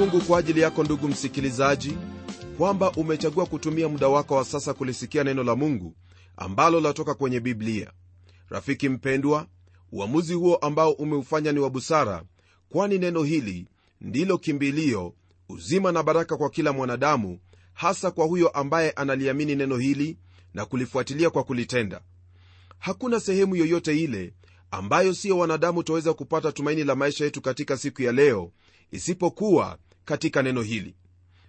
mungu kwa ajili yako ndugu msikilizaji kwamba umechagua kutumia muda wako wa sasa kulisikia neno la mungu ambalo latoka kwenye biblia. Rafiki mpendwa uamuzi huo ambao umeufanya ni wa busara kwani neno hili ndilo kimbilio uzima na baraka kwa kila mwanadamu hasa kwa huyo ambaye analiamini neno hili na kulifuatilia kwa kulitenda. Hakuna sehemu yoyote ile ambayo siyo wanadamu twaweza kupata tumaini la maisha yetu katika siku ya leo isipokuwa katika neno hili.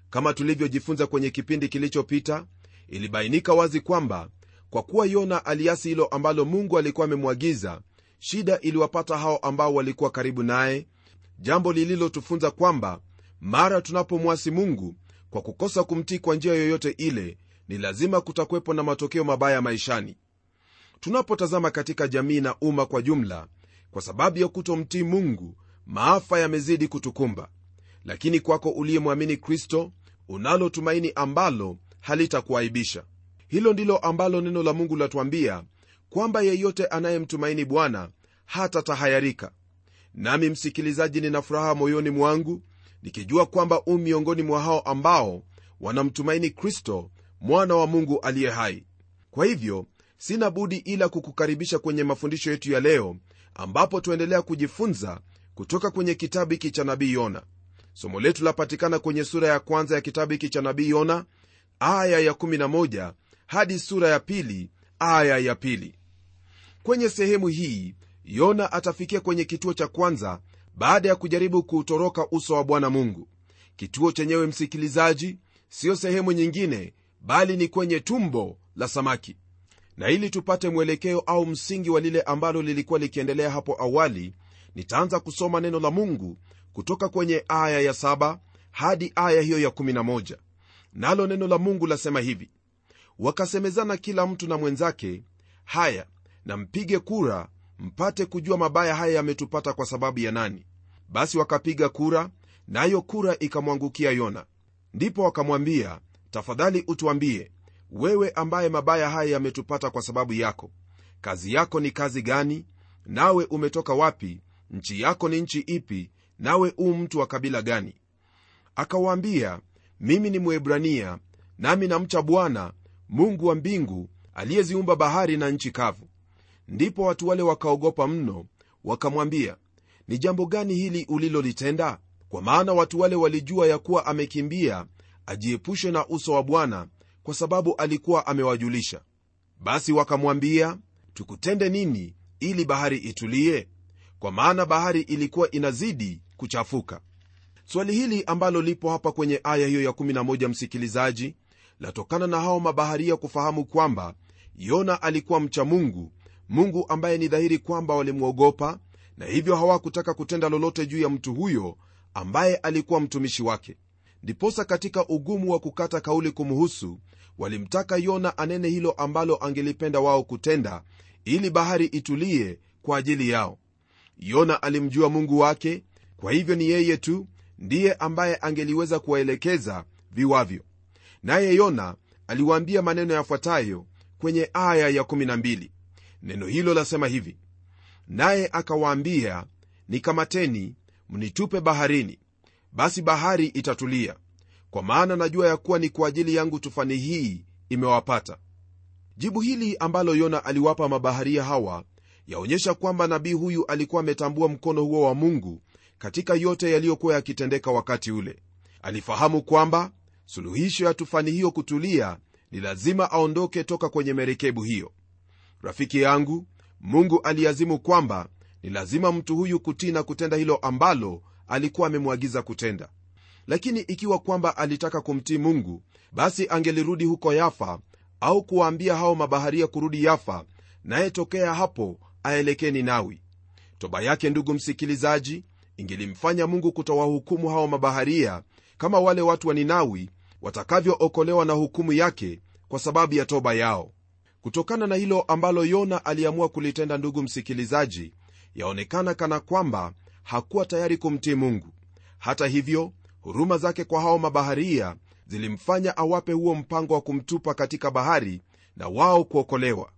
Kama tulivyojifunza kwenye kipindi kilichopita ilibainika wazi kwamba kwa kuwa yona aliasi hilo ambalo mungu alikuwa amemwagiza shida iliwapata hao ambao walikuwa karibu naye jambo lililotufunza kwamba mara tunapomwasi mungu kwa kukosa kumtii kwa njia yoyote ile ni lazima kutakwepo na matokeo mabaya maishani. Tunapotazama katika jamii na umma kwa jumla kwa sababu ya kutomtii mungu maafa yamezidi kutukumba lakini kwako uliyemwamini kristo unalo tumaini ambalo halitakuaibisha. Hilo ndilo ambalo neno la mungu latuambia kwamba yeyote anayemtumaini bwana hata tahayarika nami msikilizaji nina furaha moyoni mwangu nikijua kwamba u miongoni mwa hao ambao wanamtumaini kristo mwana wa mungu aliye hai. Kwa hivyo sina budi ila kukukaribisha kwenye mafundisho yetu ya leo ambapo tuendelea kujifunza kutoka kwenye kitabu hiki cha nabii yona somo letu lapatikana kwenye sura ya kwanza ya kitabu hiki cha nabii yona aya ya 11 hadi sura ya pili aya ya pili. Kwenye sehemu hii yona atafikia kwenye kituo cha kwanza baada ya kujaribu kuutoroka uso wa bwana mungu. Kituo chenyewe msikilizaji siyo sehemu nyingine bali ni kwenye tumbo la samaki. Na ili tupate mwelekeo au msingi wa lile ambalo lilikuwa likiendelea hapo awali nitaanza kusoma neno la mungu kutoka kwenye aya ya saba hadi aya hiyo ya 11 nalo neno la mungu lasema hivi wakasemezana kila mtu na mwenzake haya na mpige kura mpate kujua mabaya haya yametupata kwa sababu ya nani. Basi wakapiga kura nayo na kura ikamwangukia yona. Ndipo wakamwambia tafadhali utuambie wewe ambaye mabaya haya yametupata kwa sababu yako kazi yako ni kazi gani? Nawe umetoka wapi? Nchi yako ni nchi ipi nawe u mtu wa kabila gani? Akawaambia mimi ni mwebrania nami namcha bwana mungu wa mbingu aliyeziumba bahari na nchi kavu. Ndipo watu wale wakaogopa mno wakamwambia ni jambo gani hili ulilolitenda? Kwa maana watu wale walijua ya kuwa amekimbia ajiepushe na uso wa bwana kwa sababu alikuwa amewajulisha. Basi wakamwambia tukutende nini ili bahari itulie? Kwa maana bahari ilikuwa inazidi kuchafuka. Swali hili ambalo lipo hapa kwenye aya hiyo ya 11 msikilizaji latokana na hao mabaharia kufahamu kwamba yona alikuwa mcha mungu mungu ambaye ni dhahiri kwamba walimwogopa na hivyo hawakutaka kutenda lolote juu ya mtu huyo ambaye alikuwa mtumishi wake. Ndiposa katika ugumu wa kukata kauli kumhusu walimtaka yona anene hilo ambalo angelipenda wao kutenda ili bahari itulie kwa ajili yao. Yona alimjua mungu wake kwa hivyo ni yeye tu ndiye ambaye angeliweza kuwaelekeza viwavyo. Naye yona aliwaambia maneno yafuatayo kwenye aya ya 12 neno hilo lasema hivi naye akawaambia nikamateni mnitupe baharini. Basi bahari itatulia kwa maana najua ya kuwa ni kwa ajili yangu tufani hii imewapata. Jibu hili ambalo yona aliwapa mabaharia hawa yaonyesha kwamba nabii huyu alikuwa ametambua mkono huo wa mungu katika yote yaliyokuwa yakitendeka wakati ule. Alifahamu kwamba suluhisho ya tufani hiyo kutulia ni lazima aondoke toka kwenye merekebu hiyo. Rafiki yangu mungu aliazimu kwamba ni lazima mtu huyu kutii na kutenda hilo ambalo alikuwa amemwagiza kutenda. Lakini ikiwa kwamba alitaka kumtii mungu basi angelirudi huko yafa au kuwaambia hao mabaharia kurudi yafa naye tokea hapo aelekee ninawi. Toba yake ndugu msikilizaji ingelimfanya mungu kutowahukumu hao mabaharia kama wale watu wa ninawi watakavyookolewa na hukumu yake kwa sababu ya toba yao. Kutokana na hilo ambalo yona aliamua kulitenda ndugu msikilizaji yaonekana kana kwamba hakuwa tayari kumtii mungu. Hata hivyo huruma zake kwa hao mabaharia zilimfanya awape huo mpango wa kumtupa katika bahari na wao kuokolewa.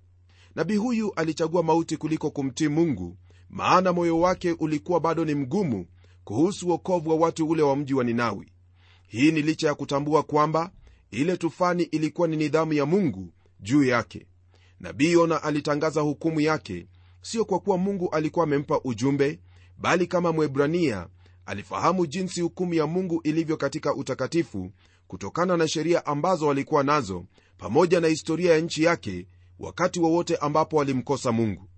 Nabii huyu alichagua mauti kuliko kumtii mungu maana moyo wake ulikuwa bado ni mgumu kuhusu uokovu wa watu ule wa mji wa ninawi. Hii ni licha ya kutambua kwamba ile tufani ilikuwa ni nidhamu ya mungu juu yake. Nabii yona alitangaza hukumu yake sio kwa kuwa mungu alikuwa amempa ujumbe bali kama mwebrania alifahamu jinsi hukumu ya mungu ilivyo katika utakatifu kutokana na sheria ambazo walikuwa nazo pamoja na historia ya nchi yake wakati wowote ambapo walimkosa mungu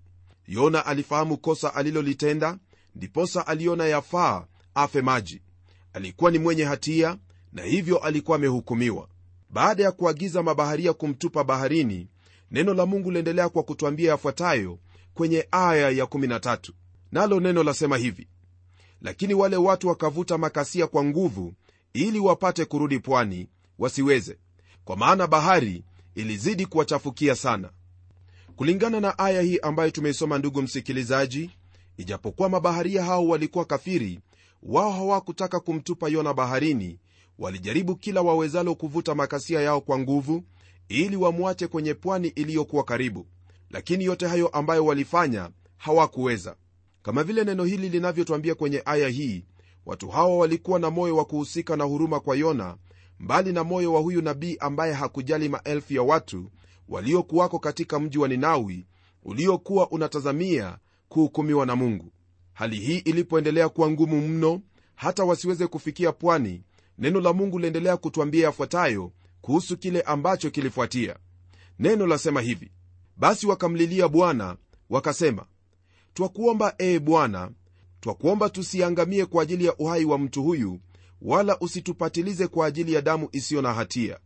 yona alifahamu kosa alilolitenda ndiposa aliona yafaa afe maji. Alikuwa ni mwenye hatia na hivyo alikuwa amehukumiwa. Baada ya kuagiza mabaharia kumtupa baharini neno la mungu liendelea kwa kutwambia yafuatayo kwenye aya ya 13 nalo neno lasema hivi lakini wale watu wakavuta makasia kwa nguvu ili wapate kurudi pwani wasiweze kwa maana bahari ilizidi kuwachafukia sana kulingana na aya hii ambayo tumeisoma ndugu msikilizaji ijapokuwa mabaharia hao walikuwa kafiri wao hawakutaka kumtupa yona baharini. Walijaribu kila wawezalo kuvuta makasia yao kwa nguvu ili wamwache kwenye pwani iliyokuwa karibu. Lakini yote hayo ambayo walifanya hawakuweza. Kama vile neno hili linavyotwambia kwenye aya hii watu hawa walikuwa na moyo wa kuhusika na huruma kwa yona mbali na moyo wa huyu nabii ambaye hakujali maelfu ya watu waliokuwako katika mji wa ninawi uliokuwa unatazamia kuhukumiwa na mungu. Hali hii ilipoendelea kuwa ngumu mno hata wasiweze kufikia pwani neno la mungu liendelea kutwambia yafuatayo kuhusu kile ambacho kilifuatia. Neno lasema hivi basi wakamlilia bwana wakasema twakuomba ee bwana twakuomba tusiangamie kwa ajili ya uhai wa mtu huyu wala usitupatilize kwa ajili ya damu isiyo na hatia.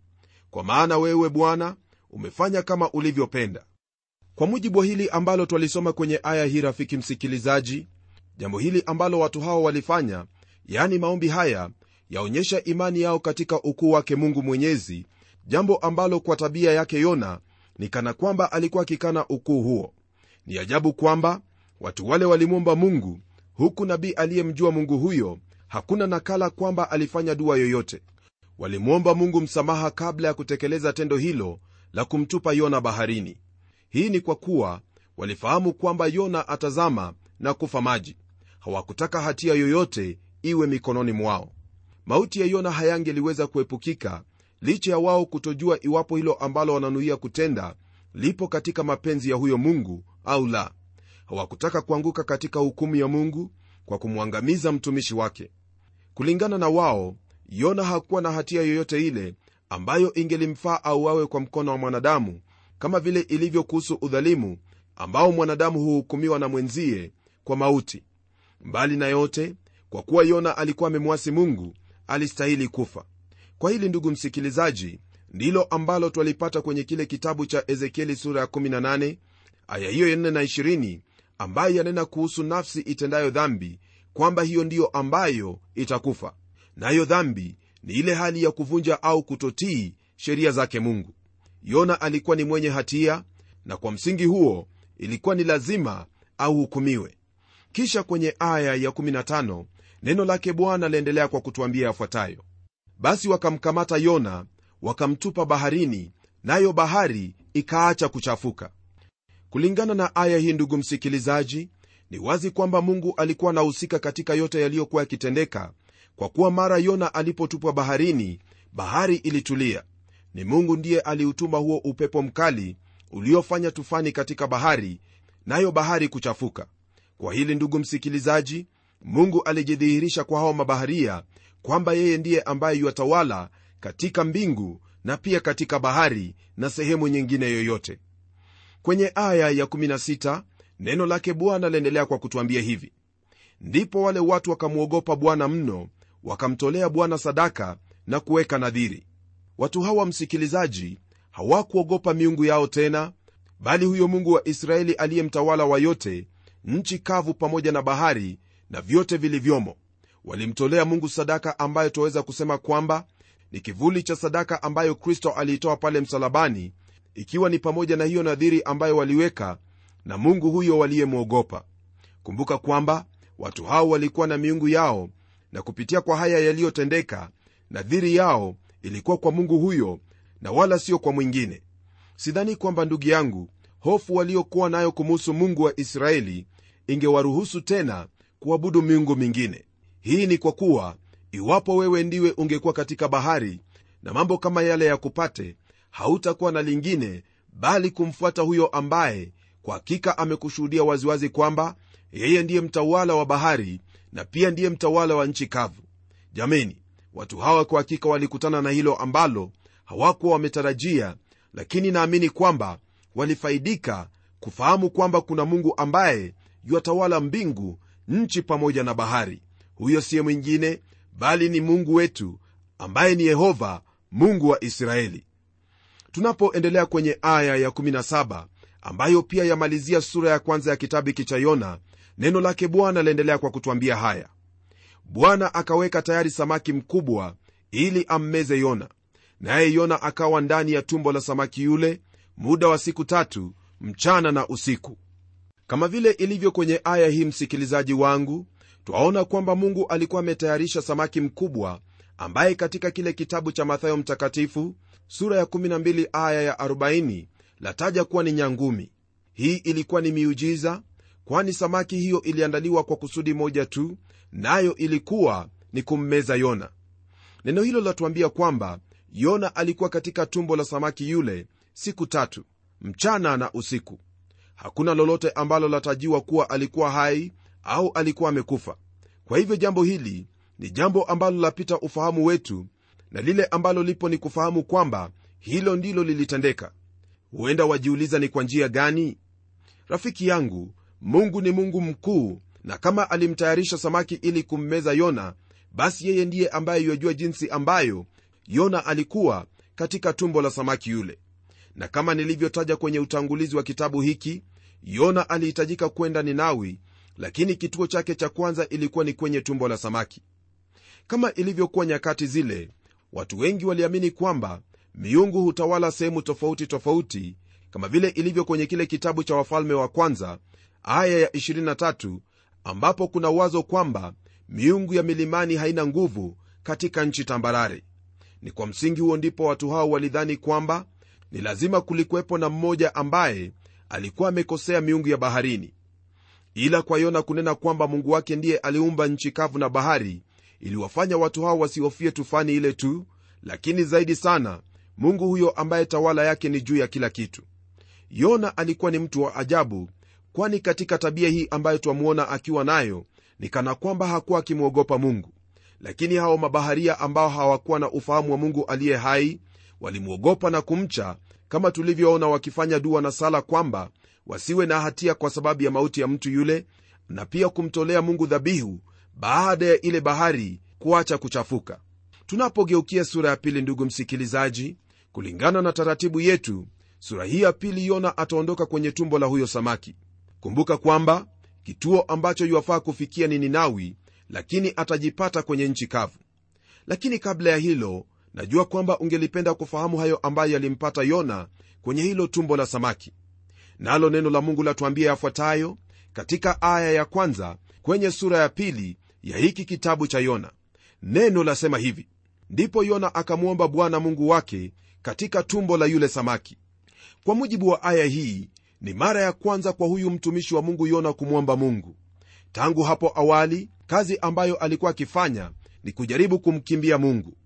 Kwa maana wewe bwana umefanya kama ulivyopenda. Kwa mujibu wa hili ambalo twalisoma kwenye aya hii rafiki msikilizaji jambo hili ambalo watu hawa walifanya yaani maombi haya yaonyesha imani yao katika ukuu wake mungu mwenyezi jambo ambalo kwa tabia yake yona ni kana kwamba alikuwa akikana ukuu huo. Ni ajabu kwamba watu wale walimwomba mungu huku nabii aliyemjua mungu huyo hakuna nakala kwamba alifanya dua yoyote. Walimwomba mungu msamaha kabla ya kutekeleza tendo hilo la kumtupa yona baharini. Hii ni kwa kuwa walifahamu kwamba yona atazama na kufa maji. Hawakutaka hatia yoyote iwe mikononi mwao. Mauti ya yona hayangeliweza kuepukika licha ya wao kutojua iwapo hilo ambalo wananuia kutenda lipo katika mapenzi ya huyo mungu au la. Hawakutaka kuanguka katika hukumu ya mungu kwa kumwangamiza mtumishi wake. Kulingana na wao yona hakuwa na hatia yoyote ile ambayo ingelimfaa auawe kwa mkono wa mwanadamu kama vile ilivyo kuhusu udhalimu ambao mwanadamu huhukumiwa na mwenzie kwa mauti. Mbali na yote kwa kuwa yona alikuwa amemwasi mungu alistahili kufa. Kwa hili ndugu msikilizaji ndilo ambalo twalipata kwenye kile kitabu cha ezekieli sura ya 18 aya hiyo ya 4 na 20 ambayo yanena kuhusu nafsi itendayo dhambi kwamba hiyo ndiyo ambayo itakufa. Nayo dhambi ni ile hali ya kuvunja au kutotii sheria zake mungu. Yona alikuwa ni mwenye hatia na kwa msingi huo ilikuwa ni lazima auhukumiwe kisha kwenye aya ya 15 neno lake bwana liendelea kwa kutwambia yafuatayo. Basi wakamkamata yona wakamtupa baharini nayo bahari ikaacha kuchafuka. Kulingana na aya hii ndugu msikilizaji ni wazi kwamba mungu alikuwa anahusika katika yote yaliyokuwa yakitendeka kwa kuwa mara yona alipotupwa baharini bahari ilitulia. Ni mungu ndiye aliutuma huo upepo mkali uliofanya tufani katika bahari nayo bahari kuchafuka. Kwa hili ndugu msikilizaji mungu alijidhihirisha kwa hao mabaharia kwamba yeye ndiye ambaye yuwatawala katika mbingu na pia katika bahari na sehemu nyingine yoyote. Kwenye aya ya 16 neno lake bwana laendelea kwa kutwambia hivi. Ndipo wale watu wakamwogopa bwana mno wakamtolea bwana sadaka na kuweka nadhiri. Watu hawa msikilizaji hawakuogopa miungu yao tena bali huyo mungu wa israeli aliye mtawala wa yote nchi kavu pamoja na bahari na vyote vilivyomo. Walimtolea mungu sadaka ambayo twaweza kusema kwamba ni kivuli cha sadaka ambayo kristo aliitoa pale msalabani ikiwa ni pamoja na hiyo nadhiri ambayo waliweka na mungu huyo waliyemwogopa. Kumbuka kwamba watu hao walikuwa na miungu yao na kupitia kwa haya yaliyotendeka nadhiri yao ilikuwa kwa mungu huyo na wala sio kwa mwingine. Sidhani kwamba ndugu yangu hofu waliokuwa nayo kumuhusu mungu wa israeli ingewaruhusu tena kuabudu miungu mingine. Hii ni kwa kuwa iwapo wewe ndiwe ungekuwa katika bahari na mambo kama yale ya kupate hautakuwa na lingine bali kumfuata huyo ambaye kwa hakika amekushuhudia waziwazi kwamba yeye ndiye mtawala wa bahari na pia ndiye mtawala wa nchi kavu. Jameni watu hawa kwa hakika walikutana na hilo ambalo hawakuwa wametarajia lakini naamini kwamba walifaidika kufahamu kwamba kuna mungu ambaye yuwatawala mbingu nchi pamoja na bahari. Huyo siye mwingine bali ni mungu wetu ambaye ni yehova mungu wa israeli. Tunapoendelea kwenye aya ya17 ambayo pia yamalizia sura ya kwanza ya kitabu hiki cha yona neno lake bwana laendelea kwa kutwambia haya. Bwana akaweka tayari samaki mkubwa ili ammeze yona. Naye yona akawa ndani ya tumbo la samaki yule muda wa siku tatu mchana na usiku. Kama vile ilivyo kwenye aya hii msikilizaji wangu twaona kwamba mungu alikuwa ametayarisha samaki mkubwa ambaye katika kile kitabu cha mathayo mtakatifu sura ya 12 aya ya 40 lataja kuwa ni nyangumi. Hii ilikuwa ni miujiza kwani samaki hiyo iliandaliwa kwa kusudi moja tu nayo ilikuwa ni kummeza yona. Neno hilo latuambia kwamba yona alikuwa katika tumbo la samaki yule siku tatu mchana na usiku. Hakuna lolote ambalo latajiwa kuwa alikuwa hai au alikuwa amekufa. Kwa hivyo jambo hili ni jambo ambalo lapita ufahamu wetu na lile ambalo lipo ni kufahamu kwamba hilo ndilo lilitendeka. Huenda wajiuliza ni kwa njia gani? Rafiki yangu mungu ni mungu mkuu na kama alimtayarisha samaki ili kummeza yona basi yeye ndiye ambaye yajua jinsi ambayo yona alikuwa katika tumbo la samaki yule. Na kama nilivyotaja kwenye utangulizi wa kitabu hiki yona alihitajika kwenda ninawi lakini kituo chake cha kwanza ilikuwa ni kwenye tumbo la samaki. Kama ilivyokuwa nyakati zile watu wengi waliamini kwamba miungu hutawala sehemu tofauti tofauti kama vile ilivyo kwenye kile kitabu cha wafalme wa kwanza aya ya 23 ambapo kuna wazo kwamba miungu ya milimani haina nguvu katika nchi tambarare. Ni kwa msingi huo ndipo watu hao walidhani kwamba ni lazima kulikuwepo na mmoja ambaye alikuwa amekosea miungu ya baharini. Ila kwa yona kunena kwamba mungu wake ndiye aliumba nchi kavu na bahari iliwafanya watu hao wasihofie tufani ile tu lakini zaidi sana mungu huyo ambaye tawala yake ni juu ya kila kitu. Yona alikuwa ni mtu wa ajabu kwani katika tabia hii ambayo twamwona akiwa nayo ni kana kwamba hakuwa akimwogopa mungu. Lakini hao mabaharia ambao hawakuwa na ufahamu wa mungu aliye hai walimwogopa na kumcha kama tulivyoona wakifanya dua na sala kwamba wasiwe na hatia kwa sababu ya mauti ya mtu yule na pia kumtolea mungu dhabihu baada ya ile bahari kuacha kuchafuka. Tunapogeukia sura ya pili ndugu msikilizaji kulingana na taratibu yetu sura hii ya pili yona ataondoka kwenye tumbo la huyo samaki kumbuka kwamba kituo ambacho yuwafaa kufikia ni ninawi lakini atajipata kwenye nchi kavu. Lakini kabla ya hilo najua kwamba ungelipenda kufahamu hayo ambayo yalimpata yona kwenye hilo tumbo la samaki. Nalo neno la mungu latuambia yafuatayo katika aya ya kwanza kwenye sura ya pili ya hiki kitabu cha yona. Neno lasema hivi ndipo yona akamwomba bwana mungu wake katika tumbo la yule samaki. Kwa mujibu wa aya hii ni mara ya kwanza kwa huyu mtumishi wa mungu yona kumwomba mungu. Tangu hapo awali kazi ambayo alikuwa akifanya ni kujaribu kumkimbia mungu.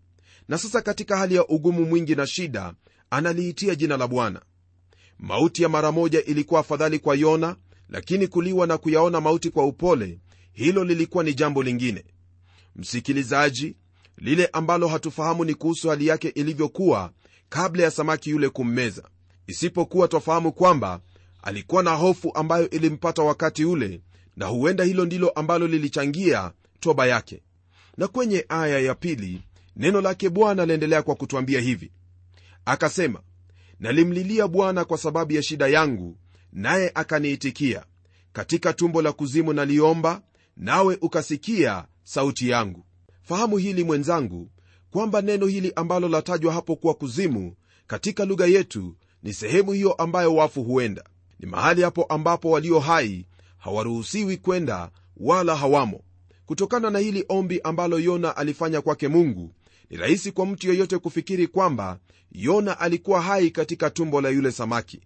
Na sasa katika hali ya ugumu mwingi na shida analiitia jina la bwana. Mauti ya mara moja ilikuwa afadhali kwa yona lakini kuliwa na kuyaona mauti kwa upole hilo lilikuwa ni jambo lingine. Msikilizaji lile ambalo hatufahamu ni kuhusu hali yake ilivyokuwa kabla ya samaki yule kummeza. Isipokuwa twafahamu kwamba alikuwa na hofu ambayo ilimpata wakati ule na huenda hilo ndilo ambalo lilichangia toba yake. Na kwenye aya ya pili neno lake bwana laendelea kwa kutwambia hivi. Akasema nalimlilia bwana kwa sababu ya shida yangu naye akaniitikia. Katika tumbo la kuzimu naliomba nawe ukasikia sauti yangu. Fahamu hili mwenzangu kwamba neno hili ambalo latajwa hapo kuwa kuzimu katika lugha yetu ni sehemu hiyo ambayo wafu huenda ni mahali hapo ambapo walio hai hawaruhusiwi kwenda wala hawamo. Kutokana na hili ombi ambalo yona alifanya kwake mungu ni rahisi kwa mtu yeyote kufikiri kwamba yona alikuwa hai katika tumbo la yule samaki.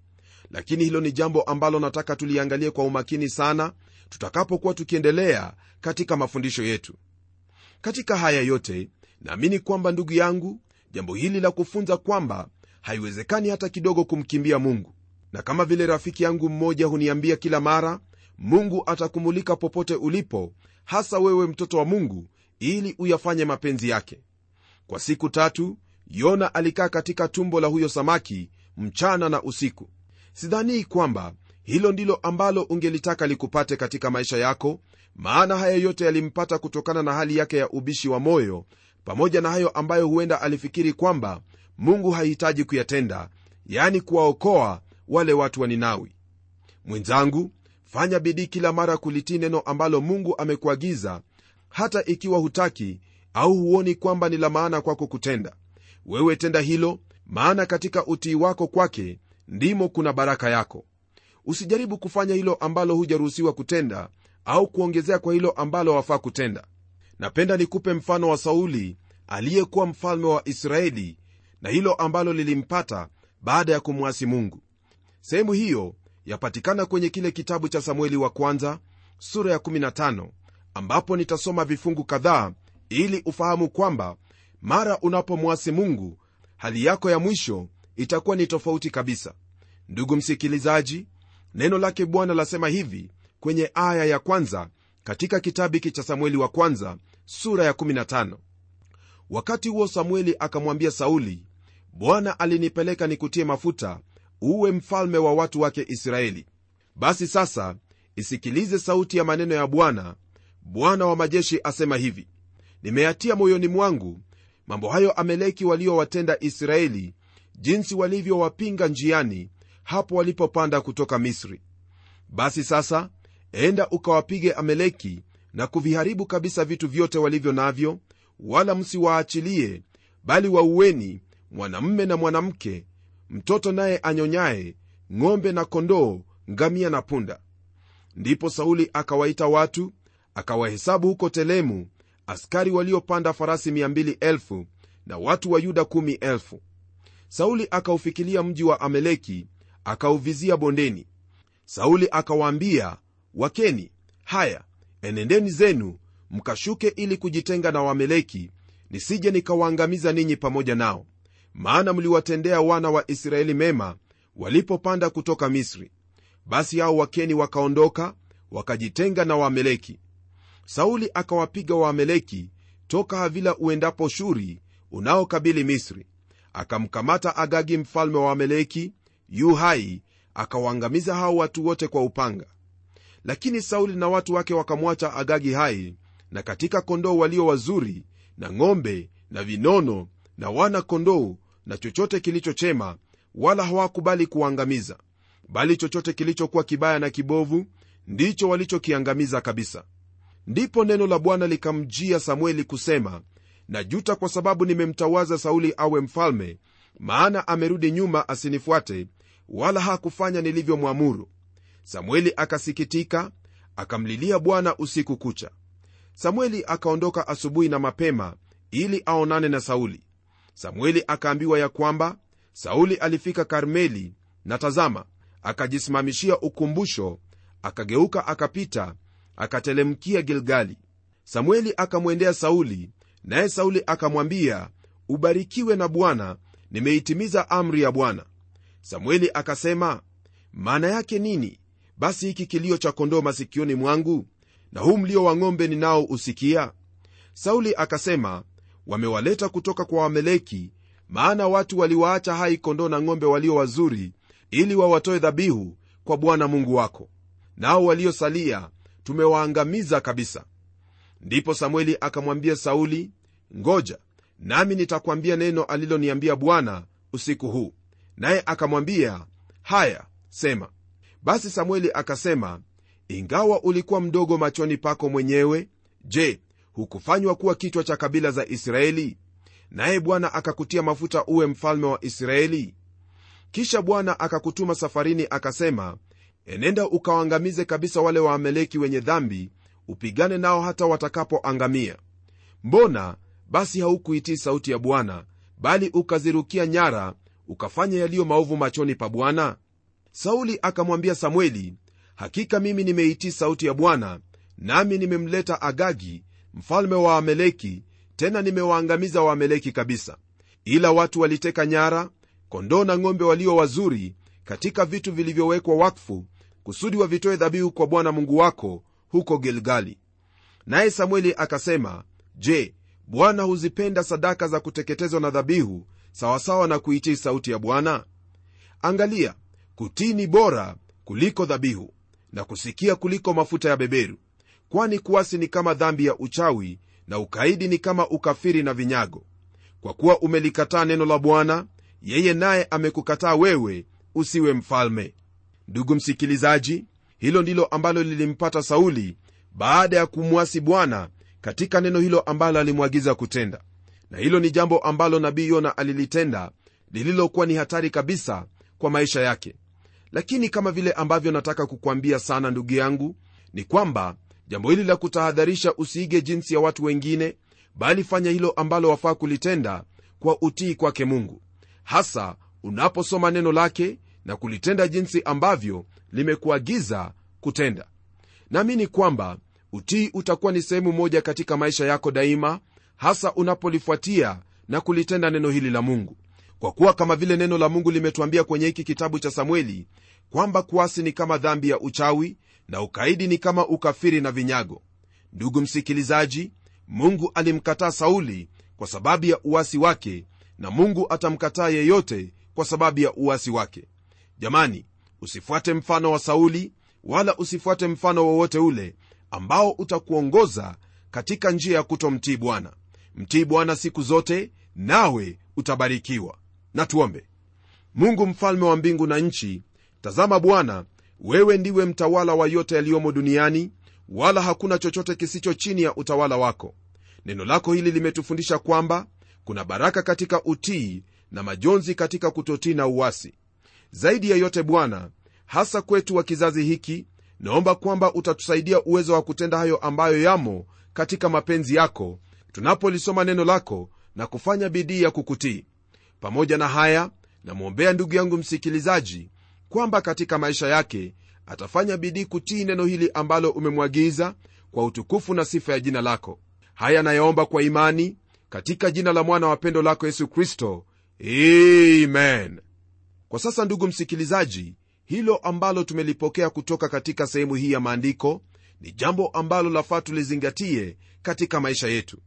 Lakini hilo ni jambo ambalo nataka tuliangalie kwa umakini sana tutakapokuwa tukiendelea katika mafundisho yetu. Katika haya yote naamini kwamba ndugu yangu jambo hili la kufunza kwamba haiwezekani hata kidogo kumkimbia mungu na kama vile rafiki yangu mmoja huniambia kila mara mungu atakumulika popote ulipo hasa wewe mtoto wa mungu ili uyafanye mapenzi yake. Kwa siku tatu yona alikaa katika tumbo la huyo samaki mchana na usiku. Sidhanii kwamba hilo ndilo ambalo ungelitaka likupate katika maisha yako maana haya yote yalimpata kutokana na hali yake ya ubishi wa moyo pamoja na hayo ambayo huenda alifikiri kwamba mungu hahitaji kuyatenda yani kuwaokoa wale watu wa ninawi. Mwenzangu fanya bidii kila mara kulitii neno ambalo mungu amekuagiza hata ikiwa hutaki au huoni kwamba ni la maana kwako kutenda. Wewe tenda hilo maana katika utii wako kwake ndimo kuna baraka yako. Usijaribu kufanya hilo ambalo hujaruhusiwa kutenda au kuongezea kwa hilo ambalo wafaa kutenda. Napenda nikupe mfano wa sauli aliyekuwa mfalme wa israeli na hilo ambalo lilimpata baada ya kumwasi mungu sehemu hiyo yapatikana kwenye kile kitabu cha samueli wa kwanza sura ya 15 ambapo nitasoma vifungu kadhaa ili ufahamu kwamba mara unapomwasi mungu hali yako ya mwisho itakuwa ni tofauti kabisa. Ndugu msikilizaji neno lake bwana lasema hivi kwenye aya ya kwanza katika kitabu hiki cha samueli wa kwanza sura ya 15 wakati huo samueli akamwambia sauli bwana alinipeleka nikutie mafuta uwe mfalme wa watu wake israeli. Basi sasa isikilize sauti ya maneno ya bwana bwana wa majeshi asema hivi nimeyatia moyoni mwangu mambo hayo ameleki waliowatenda israeli jinsi walivyowapinga njiani hapo walipopanda kutoka misri. Basi sasa enda ukawapige ameleki na kuviharibu kabisa vitu vyote walivyo navyo wala msiwaachilie bali waueni mwanamme na mwanamke mtoto naye anyonyaye ng'ombe na kondoo ngamia na punda. Ndipo sauli akawaita watu akawahesabu huko telemu askari waliopanda farasi 200,000 na watu wa yuda 1 sauli akaufikilia mji wa ameleki akauvizia bondeni. Sauli akawaambia wakeni haya enendeni zenu mkashuke ili kujitenga na wameleki nisije nikawaangamiza ninyi pamoja nao maana mliwatendea wana wa israeli mema walipopanda kutoka misri. Basi hao wakeni wakaondoka wakajitenga na waameleki sauli akawapiga waameleki toka havila uendapo shuri unaokabili misri. Akamkamata agagi mfalme wa waameleki yu hai akawaangamiza hao watu wote kwa upanga. Lakini sauli na watu wake wakamwacha agagi hai na katika kondoo walio wazuri na ng'ombe na vinono na wana kondoo na chochote kilichochema wala hawakubali kuangamiza bali chochote kilichokuwa kibaya na kibovu ndicho walichokiangamiza kabisa. Ndipo neno la bwana likamjia samueli kusema najuta kwa sababu nimemtawaza sauli awe mfalme maana amerudi nyuma asinifuate wala hakufanya nilivyomwamuru. Samueli akasikitika akamlilia bwana usiku kucha. Samueli akaondoka asubuhi na mapema ili aonane na sauli samueli akaambiwa ya kwamba sauli alifika karmeli na tazama akajisimamishia ukumbusho akageuka akapita akatelemkia gilgali. Samueli akamwendea sauli naye sauli akamwambia ubarikiwe na bwana nimeitimiza amri ya bwana. Samueli akasema maana yake nini? Basi hiki kilio cha kondoo masikioni mwangu na huu mlio wa ng'ombe ninao usikia? Sauli akasema wamewaleta kutoka kwa wameleki maana watu waliwaacha hai kondoo na ng'ombe walio wazuri ili wawatoe dhabihu kwa bwana mungu wako. Nao waliosalia tumewaangamiza kabisa. Ndipo samueli akamwambia sauli ngoja nami nitakwambia neno aliloniambia bwana usiku huu. Naye akamwambia haya sema. Basi samueli akasema ingawa ulikuwa mdogo machoni pako mwenyewe je hukufanywa kuwa kichwa cha kabila za israeli? Naye bwana akakutia mafuta uwe mfalme wa israeli. Kisha bwana akakutuma safarini akasema enenda ukawaangamize kabisa wale waameleki wenye dhambi upigane nao hata watakapoangamia. Mbona basi haukuitii sauti ya bwana bali ukazirukia nyara ukafanya yaliyo maovu machoni pa bwana? Sauli akamwambia samweli hakika mimi nimeitii sauti ya bwana nami nimemleta agagi mfalme wa ameleki tena nimewaangamiza waameleki kabisa. Ila watu waliteka nyara kondoo na ng'ombe walio wazuri katika vitu vilivyowekwa wakfu kusudi wavitoe dhabihu kwa bwana mungu wako huko gilgali. Naye samueli akasema je bwana huzipenda sadaka za kuteketezwa na dhabihu sawasawa na kuitii sauti ya bwana? Angalia kutii ni bora kuliko dhabihu na kusikia kuliko mafuta ya beberu kwani kuasi ni kama dhambi ya uchawi na ukaidi ni kama ukafiri na vinyago. Kwa kuwa umelikataa neno la bwana yeye naye amekukataa wewe usiwe mfalme. Ndugu msikilizaji hilo ndilo ambalo lilimpata sauli baada ya kumwasi bwana katika neno hilo ambalo alimwagiza kutenda. Na hilo ni jambo ambalo nabii yona alilitenda lililokuwa ni hatari kabisa kwa maisha yake. Lakini kama vile ambavyo nataka kukwambia sana ndugu yangu ni kwamba jambo hili la kutahadharisha usiige jinsi ya watu wengine bali fanya hilo ambalo wafaa kulitenda kwa utii kwake mungu. Hasa unaposoma neno lake na kulitenda jinsi ambavyo limekuagiza kutenda. Naamini kwamba utii utakuwa ni sehemu moja katika maisha yako daima hasa unapolifuatia na kulitenda neno hili la mungu. Kwa kuwa kama vile neno la mungu limetuambia kwenye hiki kitabu cha samueli kwamba kuasi ni kama dhambi ya uchawi na ukaidi ni kama ukafiri na vinyago. Ndugu msikilizaji mungu alimkataa sauli kwa sababu ya uasi wake na mungu atamkataa yeyote kwa sababu ya uasi wake. Jamani usifuate mfano wa sauli wala usifuate mfano wowote ule ambao utakuongoza katika njia ya kutomtii bwana. Mtii bwana siku zote nawe utabarikiwa. Na tuombe. Mungu mfalme wa mbingu na nchi tazama bwana wewe ndiwe mtawala wa yote yaliyomo duniani wala hakuna chochote kisicho chini ya utawala wako. Neno lako hili limetufundisha kwamba kuna baraka katika utii na majonzi katika kutotii na uwasi zaidi ya yote bwana hasa kwetu wa kizazi hiki naomba kwamba utatusaidia uwezo wa kutenda hayo ambayo yamo katika mapenzi yako tunapolisoma neno lako na kufanya bidii ya kukutii. Pamoja na haya namwombea ndugu yangu msikilizaji kwamba katika maisha yake atafanya bidii kutii neno hili ambalo umemwagiza kwa utukufu na sifa ya jina lako. Haya nayaomba kwa imani katika jina la mwana wa pendo lako yesu kristo. Men kwa sasa ndugu msikilizaji hilo ambalo tumelipokea kutoka katika sehemu hii ya maandiko ni jambo ambalo lafaa tulizingatie katika maisha yetu.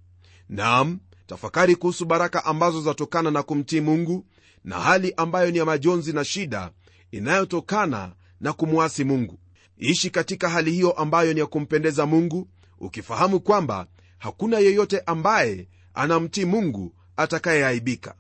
Nam tafakari kuhusu baraka ambazo zatokana na kumtii mungu na hali ambayo ni ya majonzi na shida inayotokana na kumwasi mungu. Ishi katika hali hiyo ambayo ni ya kumpendeza mungu ukifahamu kwamba hakuna yeyote ambaye anamtii mungu atakayeaibika.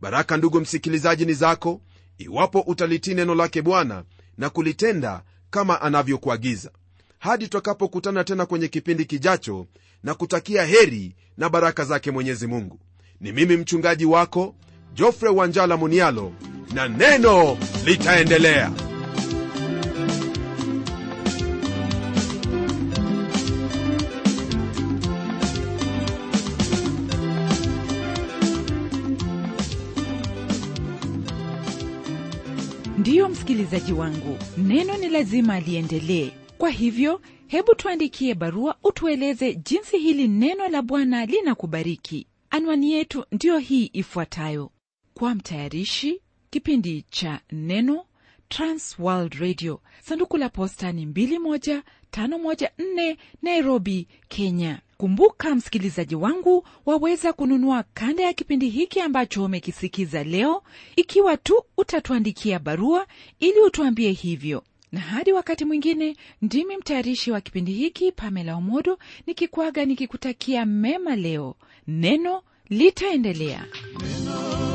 Baraka ndugu msikilizaji ni zako iwapo utalitii neno lake bwana na kulitenda kama anavyokuagiza. Hadi tutakapokutana tena kwenye kipindi kijacho na kutakia heri na baraka zake mwenyezi mungu. Ni mimi mchungaji wako jofre wanjala munialo na neno litaendelea. Ndiyo msikilizaji wangu neno ni lazima liendelee. Kwa hivyo hebu tuandikie barua utueleze jinsi hili neno la bwana linakubariki. Anwani yetu ndiyo hii ifuatayo kwa mtayarishi kipindi cha neno transworld radio. Sanduku la posta ni 21514 nairobi kenya. Kumbuka msikilizaji wangu waweza kununua kanda ya kipindi hiki ambacho umekisikiza leo. Ikiwa tu utatuandikia barua ili utuambie hivyo. Na hadi wakati mwingine ndimi mtayarishi wa kipindi hiki pamela omodo nikikwaga nikikutakia mema leo. Neno litaendelea. Neno